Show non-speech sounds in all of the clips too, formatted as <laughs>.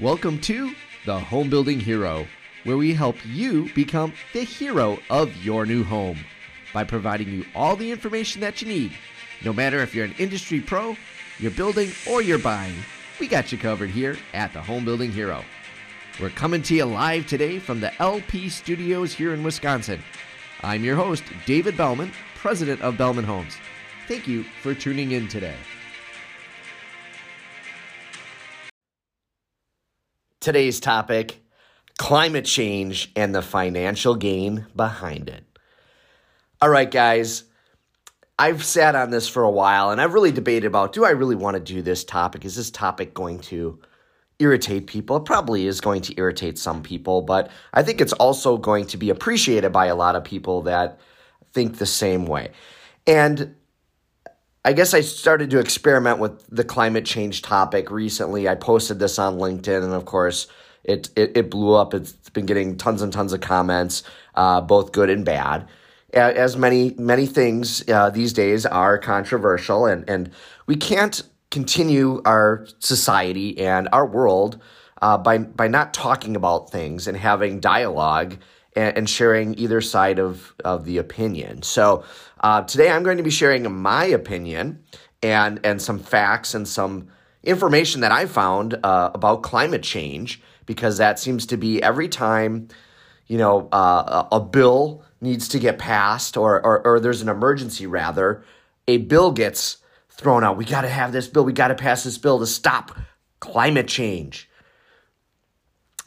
Welcome to the Home Building Hero, where we help you become the hero of your new home by providing you all the information that you need. No matter if you're an industry pro, you're building, or you're buying, we got you covered here at the Home Building Hero. We're coming to you live today from the LP studios here in Wisconsin. I'm your host, David Bellman, president of Bellman Homes. Thank you for tuning in today. Today's topic climate change and the financial gain behind it. All right, guys, I've sat on this for a while and I've really debated about do I really want to do this topic? Is this topic going to irritate people? It probably is going to irritate some people, but I think it's also going to be appreciated by a lot of people that think the same way. And I guess I started to experiment with the climate change topic recently. I posted this on LinkedIn, and of course, it it, it blew up. It's been getting tons and tons of comments, uh, both good and bad. As many many things uh, these days are controversial, and and we can't continue our society and our world uh, by by not talking about things and having dialogue and, and sharing either side of of the opinion. So uh, today, I'm going to be sharing my opinion and and some facts and some information that I found uh, about climate change because that seems to be every time you know uh, a bill needs to get passed or, or or there's an emergency rather a bill gets thrown out. We got to have this bill. We got to pass this bill to stop climate change.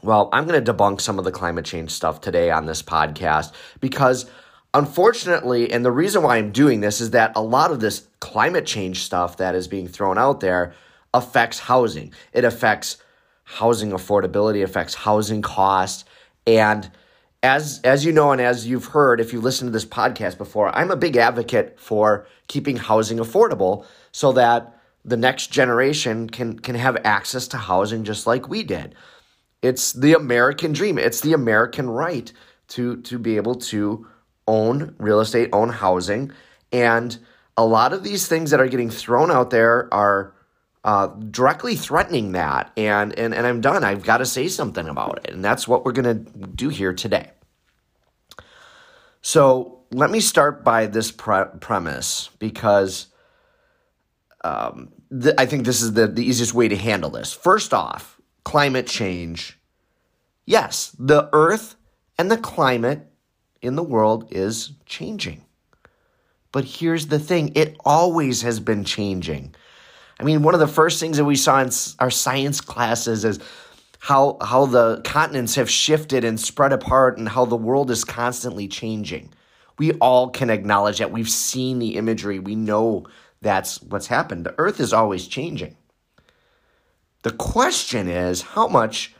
Well, I'm going to debunk some of the climate change stuff today on this podcast because Unfortunately, and the reason why I'm doing this is that a lot of this climate change stuff that is being thrown out there affects housing. It affects housing affordability, affects housing costs, and as as you know and as you've heard if you've listened to this podcast before, I'm a big advocate for keeping housing affordable so that the next generation can can have access to housing just like we did. It's the American dream. It's the American right to to be able to own real estate, own housing. And a lot of these things that are getting thrown out there are uh, directly threatening that. And, and, and I'm done. I've got to say something about it. And that's what we're going to do here today. So let me start by this pre- premise because um, th- I think this is the, the easiest way to handle this. First off, climate change. Yes, the earth and the climate in the world is changing. But here's the thing it always has been changing. I mean, one of the first things that we saw in our science classes is how, how the continents have shifted and spread apart and how the world is constantly changing. We all can acknowledge that. We've seen the imagery, we know that's what's happened. The earth is always changing. The question is how much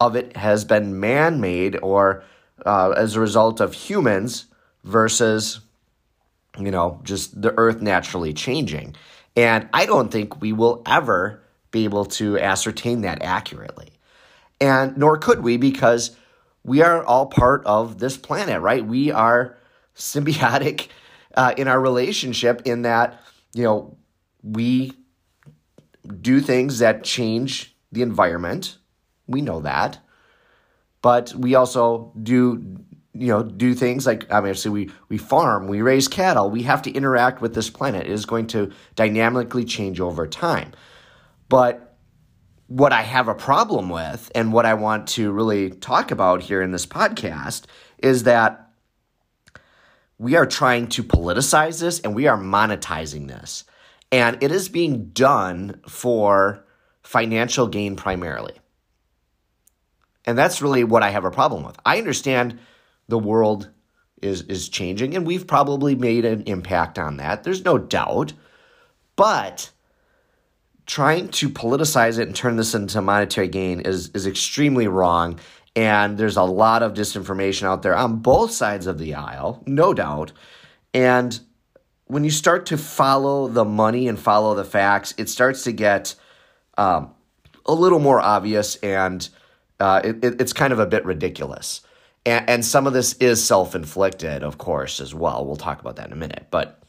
of it has been man made or uh, as a result of humans versus, you know, just the earth naturally changing. And I don't think we will ever be able to ascertain that accurately. And nor could we because we are all part of this planet, right? We are symbiotic <laughs> uh, in our relationship in that, you know, we do things that change the environment. We know that but we also do you know do things like I mean, obviously we we farm we raise cattle we have to interact with this planet. It is going to dynamically change over time. But what i have a problem with and what i want to really talk about here in this podcast is that we are trying to politicize this and we are monetizing this. And it is being done for financial gain primarily and that's really what I have a problem with. I understand the world is is changing and we've probably made an impact on that. There's no doubt. But trying to politicize it and turn this into monetary gain is is extremely wrong and there's a lot of disinformation out there on both sides of the aisle, no doubt. And when you start to follow the money and follow the facts, it starts to get um, a little more obvious and uh, it, it, it's kind of a bit ridiculous. And, and some of this is self inflicted, of course, as well. We'll talk about that in a minute. But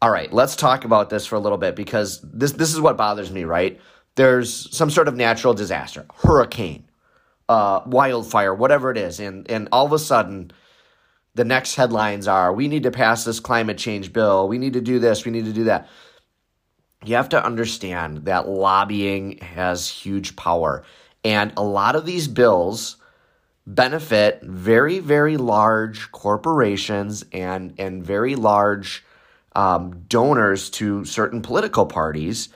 all right, let's talk about this for a little bit because this, this is what bothers me, right? there's some sort of natural disaster, hurricane, uh, wildfire, whatever it is, and and all of a sudden, the next headlines are: we need to pass this climate change bill, we need to do this, we need to do that. You have to understand that lobbying has huge power, and a lot of these bills benefit very very large corporations and and very large um, donors to certain political parties.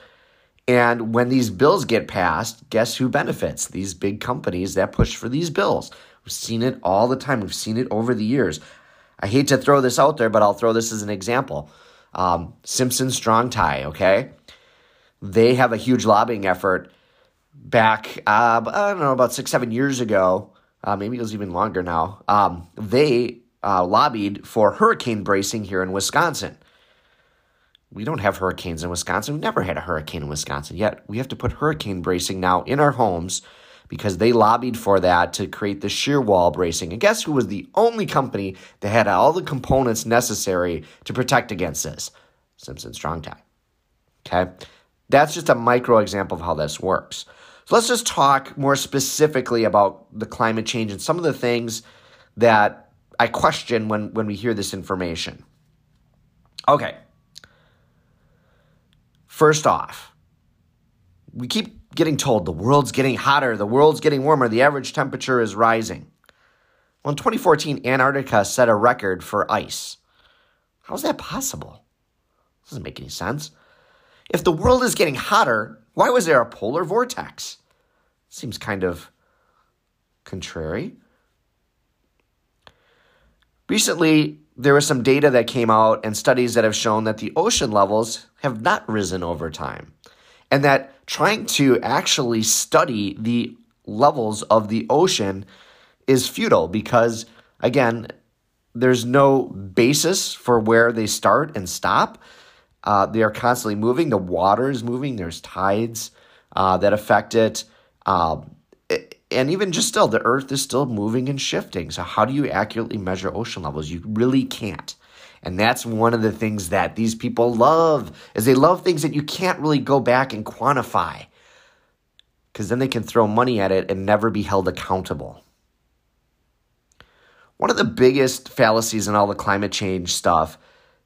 And when these bills get passed, guess who benefits? These big companies that push for these bills. We've seen it all the time. We've seen it over the years. I hate to throw this out there, but I'll throw this as an example. Um, Simpson Strong Tie, okay? They have a huge lobbying effort back, uh, I don't know, about six, seven years ago. Uh, maybe it was even longer now. Um, they uh, lobbied for hurricane bracing here in Wisconsin. We don't have hurricanes in Wisconsin. We've never had a hurricane in Wisconsin yet. We have to put hurricane bracing now in our homes because they lobbied for that to create the shear wall bracing. And guess who was the only company that had all the components necessary to protect against this? Simpson Strong Tie. Okay? That's just a micro example of how this works. So let's just talk more specifically about the climate change and some of the things that I question when, when we hear this information. Okay. First off, we keep getting told the world's getting hotter, the world's getting warmer, the average temperature is rising. Well, in 2014, Antarctica set a record for ice. How is that possible? Doesn't make any sense. If the world is getting hotter, why was there a polar vortex? Seems kind of contrary. Recently, there was some data that came out and studies that have shown that the ocean levels have not risen over time. And that trying to actually study the levels of the ocean is futile because, again, there's no basis for where they start and stop. Uh, they are constantly moving. The water is moving. There's tides uh, that affect it. Um, and even just still, the Earth is still moving and shifting. So, how do you accurately measure ocean levels? You really can't. And that's one of the things that these people love is they love things that you can't really go back and quantify. Because then they can throw money at it and never be held accountable. One of the biggest fallacies in all the climate change stuff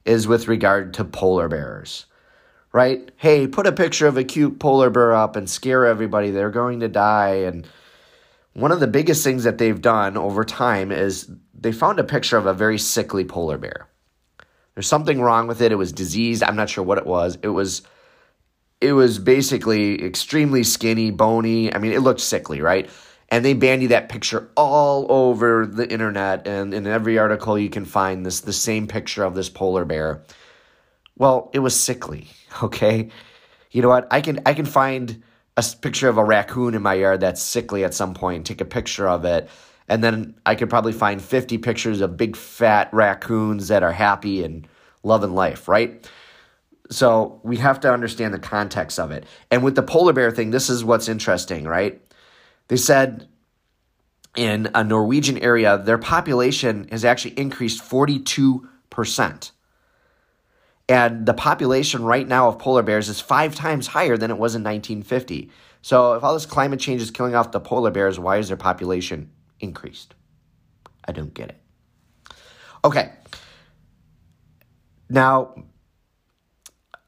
is with regard to polar bears. Right? Hey, put a picture of a cute polar bear up and scare everybody. They're going to die and one of the biggest things that they've done over time is they found a picture of a very sickly polar bear. There's something wrong with it. It was diseased. I'm not sure what it was. It was it was basically extremely skinny, bony. I mean, it looked sickly, right? And they bandy that picture all over the internet and in every article you can find this the same picture of this polar bear. Well, it was sickly, <laughs> okay? You know what? I can I can find a picture of a raccoon in my yard that's sickly at some point, take a picture of it, and then I could probably find 50 pictures of big fat raccoons that are happy and loving life, right? So we have to understand the context of it. And with the polar bear thing, this is what's interesting, right? They said in a Norwegian area, their population has actually increased 42%. And the population right now of polar bears is five times higher than it was in 1950. So, if all this climate change is killing off the polar bears, why is their population increased? I don't get it. Okay. Now,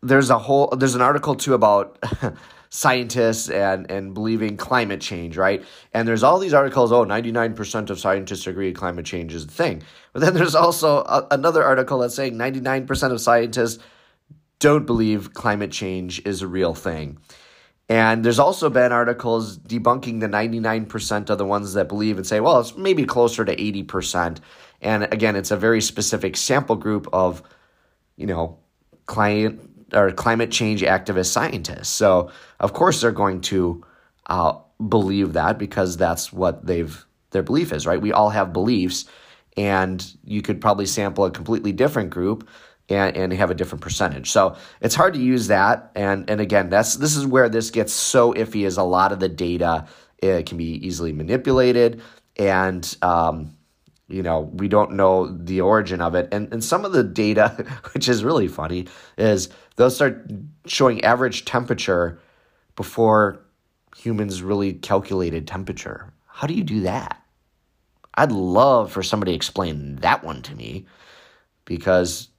there's a whole there's an article too about <laughs> scientists and and believing climate change, right? And there's all these articles, oh, 99% of scientists agree climate change is the thing. But then there's also a, another article that's saying 99% of scientists don't believe climate change is a real thing. And there's also been articles debunking the 99% of the ones that believe and say, well, it's maybe closer to 80%. And again, it's a very specific sample group of, you know, client or climate change activist scientists. So of course they're going to uh, believe that because that's what they've their belief is, right? We all have beliefs, and you could probably sample a completely different group and, and have a different percentage. So it's hard to use that. And and again, that's this is where this gets so iffy. Is a lot of the data it can be easily manipulated and um, you know we don't know the origin of it and and some of the data <laughs> which is really funny is they'll start showing average temperature before humans really calculated temperature. How do you do that? I'd love for somebody to explain that one to me because,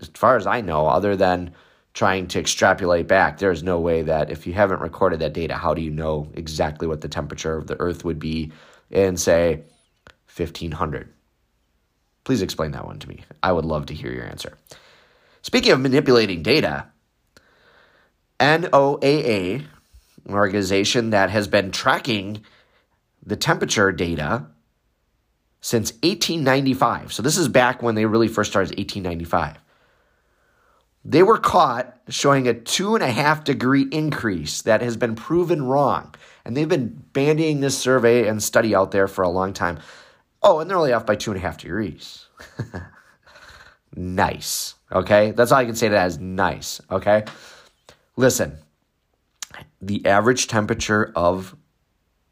as far as I know, other than trying to extrapolate back, there is no way that if you haven't recorded that data, how do you know exactly what the temperature of the Earth would be in, say, 1500? Please explain that one to me. I would love to hear your answer. Speaking of manipulating data, NOAA, an organization that has been tracking the temperature data since 1895. So this is back when they really first started, 1895. They were caught showing a two and a half degree increase that has been proven wrong. And they've been bandying this survey and study out there for a long time. Oh, and they're only off by two and a half degrees. <laughs> nice. Okay. That's all I can say to that is nice. Okay. Listen, the average temperature of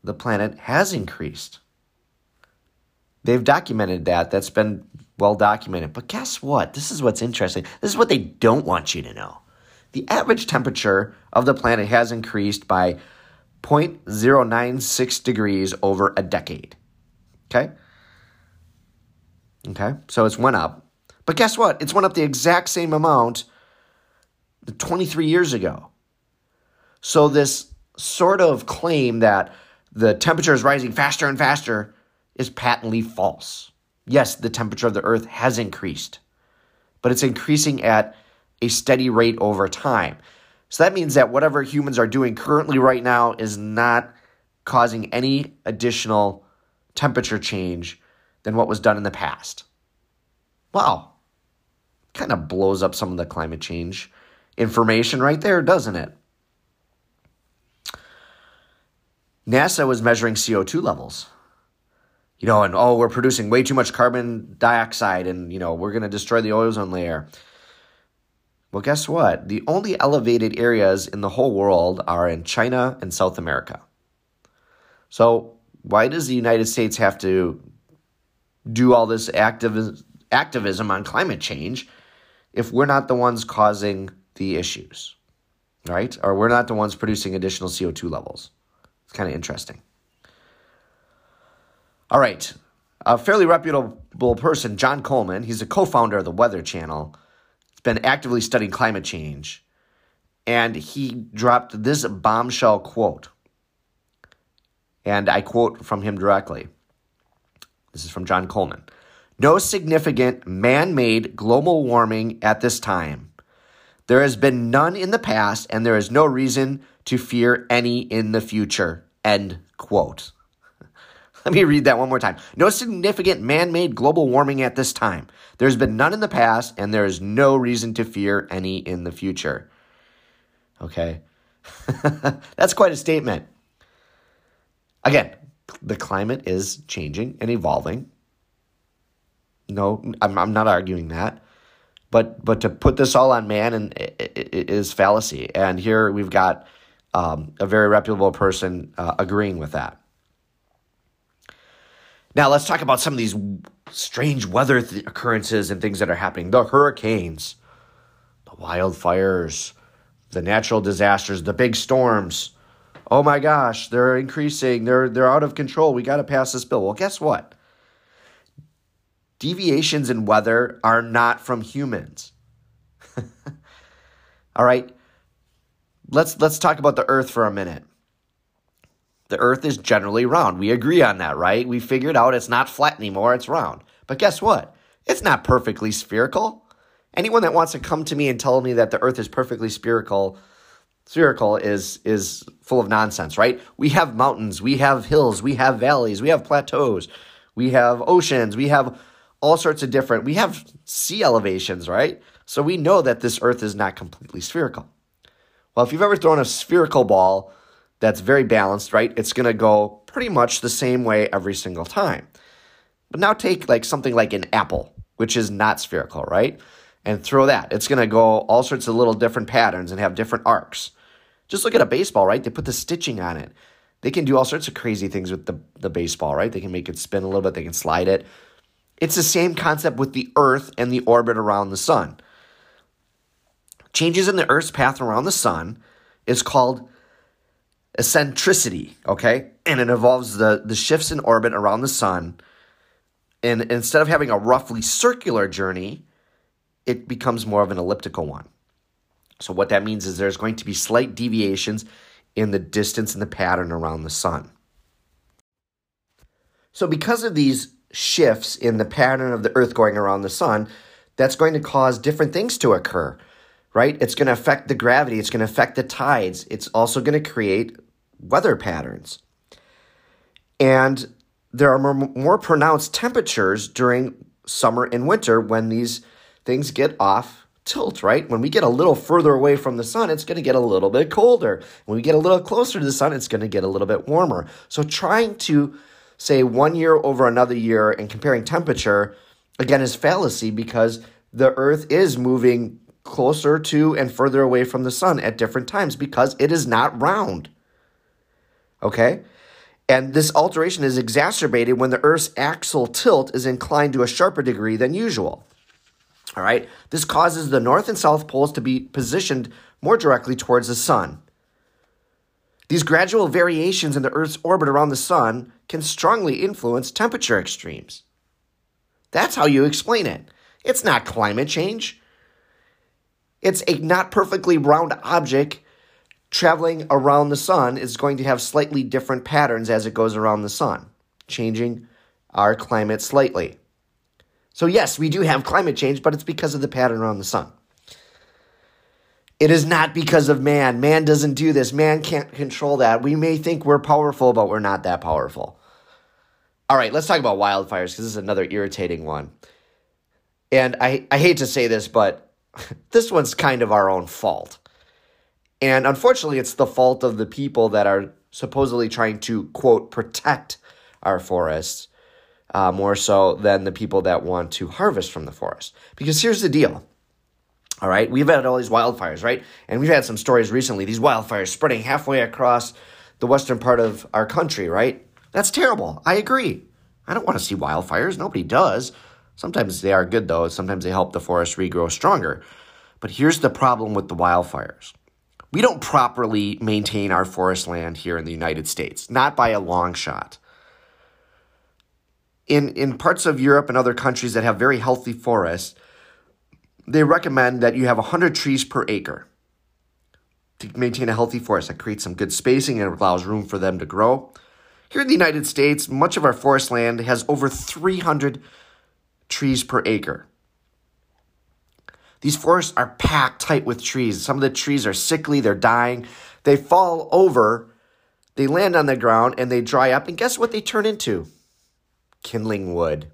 the planet has increased. They've documented that. That's been well documented. But guess what? This is what's interesting. This is what they don't want you to know. The average temperature of the planet has increased by 0.096 degrees over a decade. Okay? Okay? So it's went up. But guess what? It's went up the exact same amount 23 years ago. So this sort of claim that the temperature is rising faster and faster is patently false. Yes, the temperature of the earth has increased, but it's increasing at a steady rate over time. So that means that whatever humans are doing currently right now is not causing any additional temperature change than what was done in the past. Wow. Kind of blows up some of the climate change information right there, doesn't it? NASA was measuring CO2 levels you know, and oh, we're producing way too much carbon dioxide and, you know, we're going to destroy the ozone layer. Well, guess what? The only elevated areas in the whole world are in China and South America. So, why does the United States have to do all this activ- activism on climate change if we're not the ones causing the issues, right? Or we're not the ones producing additional CO2 levels? It's kind of interesting. All right. A fairly reputable person, John Coleman, he's a co founder of the Weather Channel. He's been actively studying climate change. And he dropped this bombshell quote. And I quote from him directly. This is from John Coleman. No significant man made global warming at this time. There has been none in the past, and there is no reason to fear any in the future. End quote. <laughs> Let me read that one more time. No significant man made global warming at this time. There's been none in the past, and there is no reason to fear any in the future. Okay? <laughs> That's quite a statement. Again, the climate is changing and evolving. No, I'm, I'm not arguing that. But, but to put this all on man and is fallacy. And here we've got um, a very reputable person uh, agreeing with that. Now, let's talk about some of these strange weather th- occurrences and things that are happening the hurricanes, the wildfires, the natural disasters, the big storms. Oh my gosh, they're increasing. They're, they're out of control. We got to pass this bill. Well, guess what? Deviations in weather are not from humans. <laughs> All right. Let's let's talk about the earth for a minute. The earth is generally round. We agree on that, right? We figured out it's not flat anymore, it's round. But guess what? It's not perfectly spherical. Anyone that wants to come to me and tell me that the earth is perfectly spherical spherical is is full of nonsense, right? We have mountains, we have hills, we have valleys, we have plateaus, we have oceans, we have all sorts of different. We have sea elevations, right? So we know that this earth is not completely spherical. Well, if you've ever thrown a spherical ball that's very balanced, right? It's going to go pretty much the same way every single time. But now take like something like an apple, which is not spherical, right? And throw that. It's going to go all sorts of little different patterns and have different arcs. Just look at a baseball, right? They put the stitching on it. They can do all sorts of crazy things with the, the baseball, right? They can make it spin a little bit, they can slide it. It's the same concept with the Earth and the orbit around the sun. Changes in the Earth's path around the sun is called eccentricity, okay? And it involves the, the shifts in orbit around the sun. And instead of having a roughly circular journey, it becomes more of an elliptical one. So, what that means is there's going to be slight deviations in the distance and the pattern around the sun. So, because of these shifts in the pattern of the Earth going around the sun, that's going to cause different things to occur, right? It's going to affect the gravity, it's going to affect the tides, it's also going to create weather patterns. And there are more, pronounced temperatures during summer and winter when these things get off tilt, right? When we get a little further away from the sun, it's going to get a little bit colder. When we get a little closer to the sun, it's going to get a little bit warmer. So trying to say one year over another year and comparing temperature again is fallacy because the earth is moving closer to and further away from the sun at different times because it is not round. Okay? And this alteration is exacerbated when the Earth's axial tilt is inclined to a sharper degree than usual. All right? This causes the north and south poles to be positioned more directly towards the sun. These gradual variations in the Earth's orbit around the sun can strongly influence temperature extremes. That's how you explain it. It's not climate change. It's a not perfectly round object traveling around the sun is going to have slightly different patterns as it goes around the sun, changing our climate slightly. So, yes, we do have climate change, but it's because of the pattern around the sun. It is not because of man. Man doesn't do this. Man can't control that. We may think we're powerful, but we're not that powerful. All right, let's talk about wildfires because this is another irritating one. And I, I hate to say this, but <laughs> this one's kind of our own fault. And unfortunately, it's the fault of the people that are supposedly trying to, quote, protect our forests uh, more so than the people that want to harvest from the forest. Because here's the deal. All right, we've had all these wildfires, right? And we've had some stories recently, these wildfires spreading halfway across the western part of our country, right? That's terrible. I agree. I don't want to see wildfires. Nobody does. Sometimes they are good, though. Sometimes they help the forest regrow stronger. But here's the problem with the wildfires we don't properly maintain our forest land here in the United States, not by a long shot. In, in parts of Europe and other countries that have very healthy forests, they recommend that you have 100 trees per acre to maintain a healthy forest. That creates some good spacing and allows room for them to grow. Here in the United States, much of our forest land has over 300 trees per acre. These forests are packed tight with trees. Some of the trees are sickly, they're dying. They fall over, they land on the ground, and they dry up. And guess what they turn into? Kindling wood.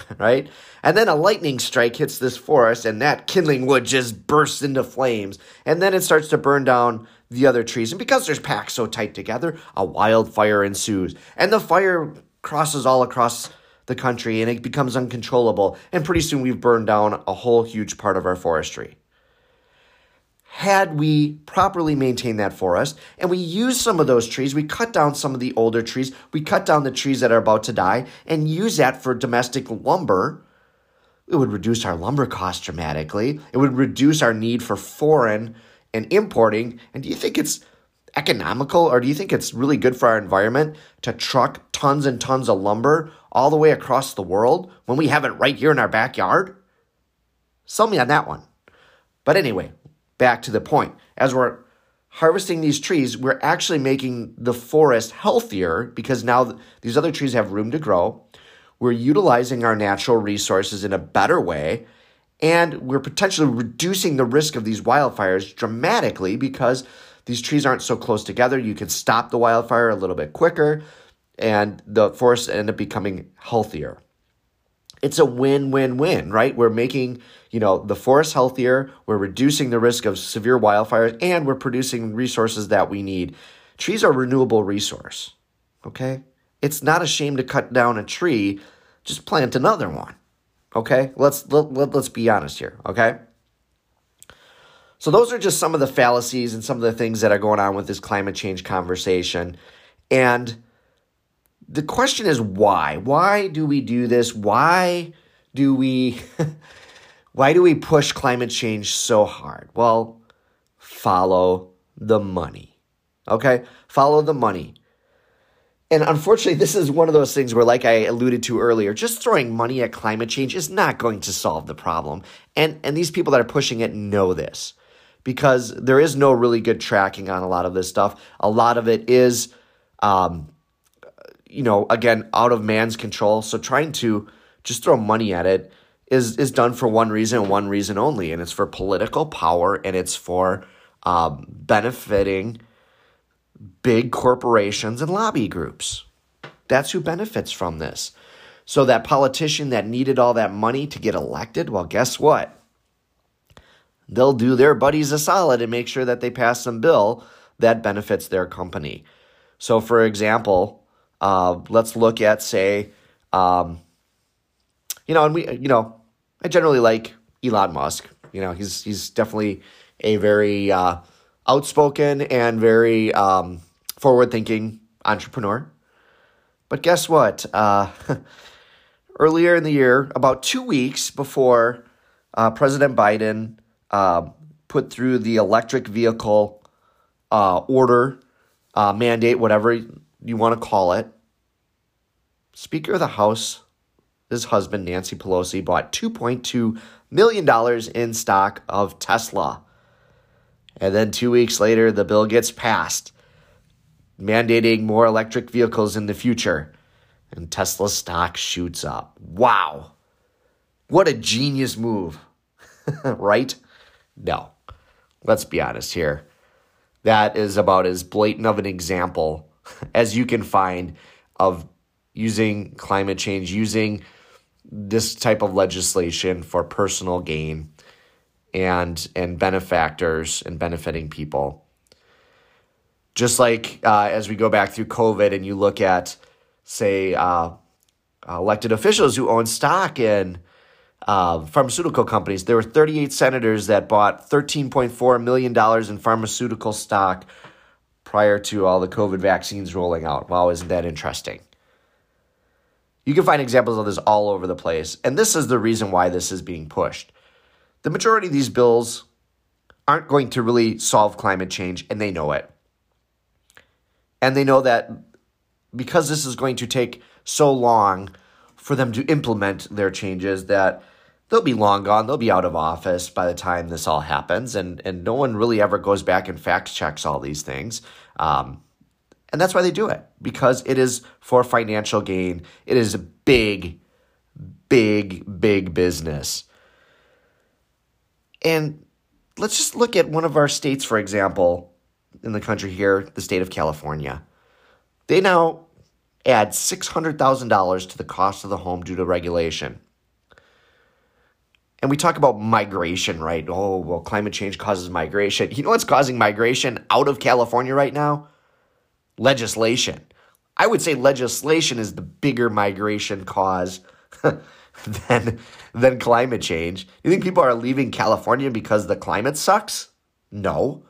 <laughs> right? And then a lightning strike hits this forest, and that kindling wood just bursts into flames. And then it starts to burn down the other trees. And because they're packed so tight together, a wildfire ensues. And the fire crosses all across the country and it becomes uncontrollable. And pretty soon we've burned down a whole huge part of our forestry. Had we properly maintained that forest and we use some of those trees, we cut down some of the older trees, we cut down the trees that are about to die and use that for domestic lumber, it would reduce our lumber costs dramatically. It would reduce our need for foreign and importing. And do you think it's economical or do you think it's really good for our environment to truck tons and tons of lumber all the way across the world when we have it right here in our backyard? Sell me on that one. But anyway, back to the point. As we're harvesting these trees, we're actually making the forest healthier because now these other trees have room to grow. We're utilizing our natural resources in a better way. And we're potentially reducing the risk of these wildfires dramatically because these trees aren't so close together. You can stop the wildfire a little bit quicker, and the forests end up becoming healthier. It's a win-win-win, right? We're making, you know, the forest healthier, we're reducing the risk of severe wildfires, and we're producing resources that we need. Trees are a renewable resource. Okay? It's not a shame to cut down a tree, just plant another one. Okay? Let's let, let, let's be honest here, okay? So, those are just some of the fallacies and some of the things that are going on with this climate change conversation. And the question is why? Why do we do this? Why do we <laughs> why do we push climate change so hard? Well, follow the money. Okay? Follow the money. And unfortunately, this is one of those things where, like I alluded to earlier, just throwing money at climate change is not going to solve the problem. And, and these people that are pushing it know this because there is no really good tracking on a lot of this stuff. A lot of it is, um, you know, again, out of man's control. So trying to just throw money at it is is done for one reason one reason only, and it's for political power and it's for um, benefiting big corporations and lobby groups. That's who benefits from this. So that politician that needed all that money to get elected, well, guess what? They'll do their buddies a solid and make sure that they pass some bill that benefits their company. So, for example, uh, let's look at, say, um, you know, and we, you know, I generally like Elon Musk. You know, he's he's definitely a very uh, outspoken and very um, forward thinking entrepreneur. But guess what? Uh, <laughs> earlier in the year, about two weeks before uh, President Biden uh, put through the electric vehicle uh, order, mandate, whatever you want to call it, Speaker of the House, his husband, Nancy Pelosi, bought $2.2 million in stock of Tesla. And then two weeks later, the bill gets passed, mandating more electric vehicles in the future. And Tesla stock shoots up. Wow. What a genius move, <laughs> right? No. Let's be honest here. That is about as blatant of an example as you can find of using climate change, using this type of legislation for personal gain and and benefactors and benefiting people. Just like uh, as we go back through COVID and you look at, say, uh, elected officials who own stock in uh, pharmaceutical companies, there were 38 senators that bought $13.4 million in pharmaceutical stock prior to all the COVID vaccines rolling out. Wow, isn't that interesting? You can find examples of this all over the place. And this is the reason why this is being pushed. The majority of these bills aren't going to really solve climate change, and they know it. And they know that because this is going to take so long for them to implement their changes, that they'll be long gone. They'll be out of office by the time this all happens, and and no one really ever goes back and fact checks all these things. Um, and that's why they do it because it is for financial gain. It is a big, big, big business. And let's just look at one of our states, for example, in the country here, the state of California. They now add $600,000 to the cost of the home due to regulation. And we talk about migration, right? Oh, well, climate change causes migration. You know what's causing migration out of California right now? Legislation. I would say legislation is the bigger migration cause <laughs> than than climate change. You think people are leaving California because the climate sucks? No.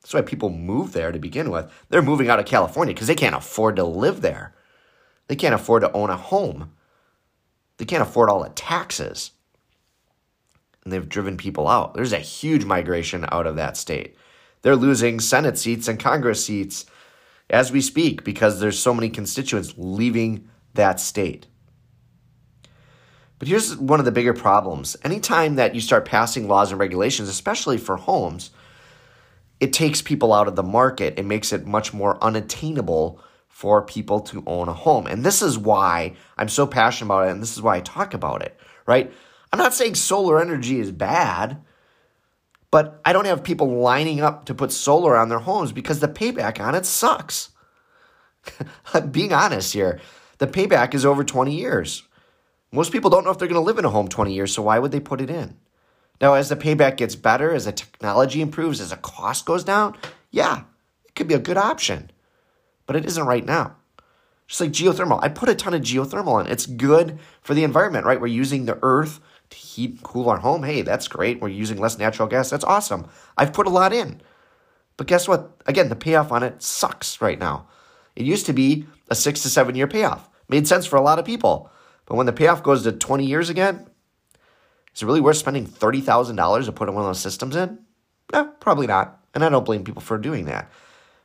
That's why people move there to begin with. They're moving out of California because they can't afford to live there. They can't afford to own a home. They can't afford all the taxes. And they've driven people out. There's a huge migration out of that state. They're losing Senate seats and Congress seats as we speak because there's so many constituents leaving that state. But here's one of the bigger problems. Anytime that you start passing laws and regulations, especially for homes, it takes people out of the market. It makes it much more unattainable for people to own a home. And this is why I'm so passionate about it. And this is why I talk about it, right? I'm not saying solar energy is bad, but I don't have people lining up to put solar on their homes because the payback on it sucks. <laughs> Being honest here, the payback is over 20 years. Most people don't know if they're going to live in a home 20 years, so why would they put it in? Now, as the payback gets better, as the technology improves, as the cost goes down, yeah, it could be a good option. But it isn't right now. Just like geothermal. I put a ton of geothermal in. It's good for the environment, right? We're using the earth heat cool our home. Hey, that's great. We're using less natural gas. That's awesome. I've put a lot in. But guess what? Again, the payoff on it sucks right now. It used to be a six to seven year payoff. Made sense for a lot of people. But when the payoff goes to 20 years again, is it really worth spending $30,000 to put one of those systems in? No, probably not. And I don't blame people for doing that.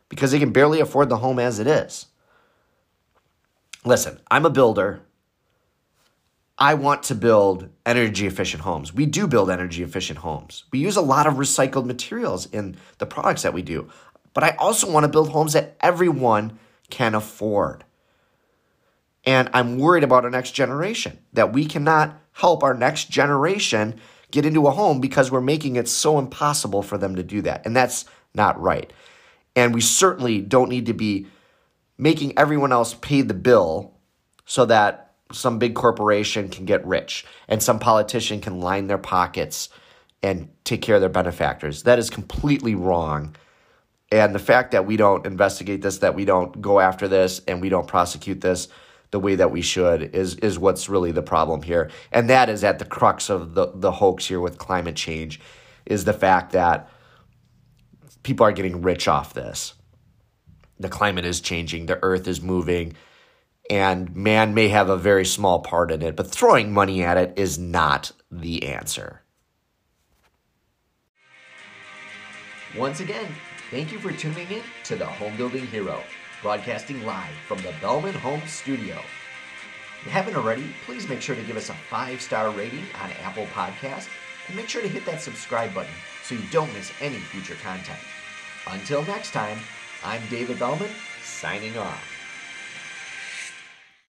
because they can barely afford the home as it is. Listen, I'm a builder. I want to build energy efficient homes. We do build energy efficient homes. We use a lot of recycled materials in the products that we do. But I also want to build homes that everyone can afford. And I'm worried about our next generation, that we cannot help our next generation get into a home because we're making it so impossible for them to do that. And that's not right. And we certainly don't need to be making everyone else pay the bill so that some big corporation can get rich and some politician can line their pockets and take care of their benefactors. That is completely wrong. And the fact that we don't investigate this, that we don't go after this, and we don't prosecute this the way that we should is is what's really the problem here. And that is at the crux of the, the hoax here with climate change, is the fact that people are getting rich off this. The climate is changing, the earth is moving, and man may have a very small part in it, but throwing money at it is not the answer. Once again, thank you for tuning in to the Home Building Hero, broadcasting live from the Bellman Home Studio. If you haven't already, please make sure to give us a five star rating on Apple Podcasts and make sure to hit that subscribe button so you don't miss any future content. Until next time, I'm David Bellman, signing off.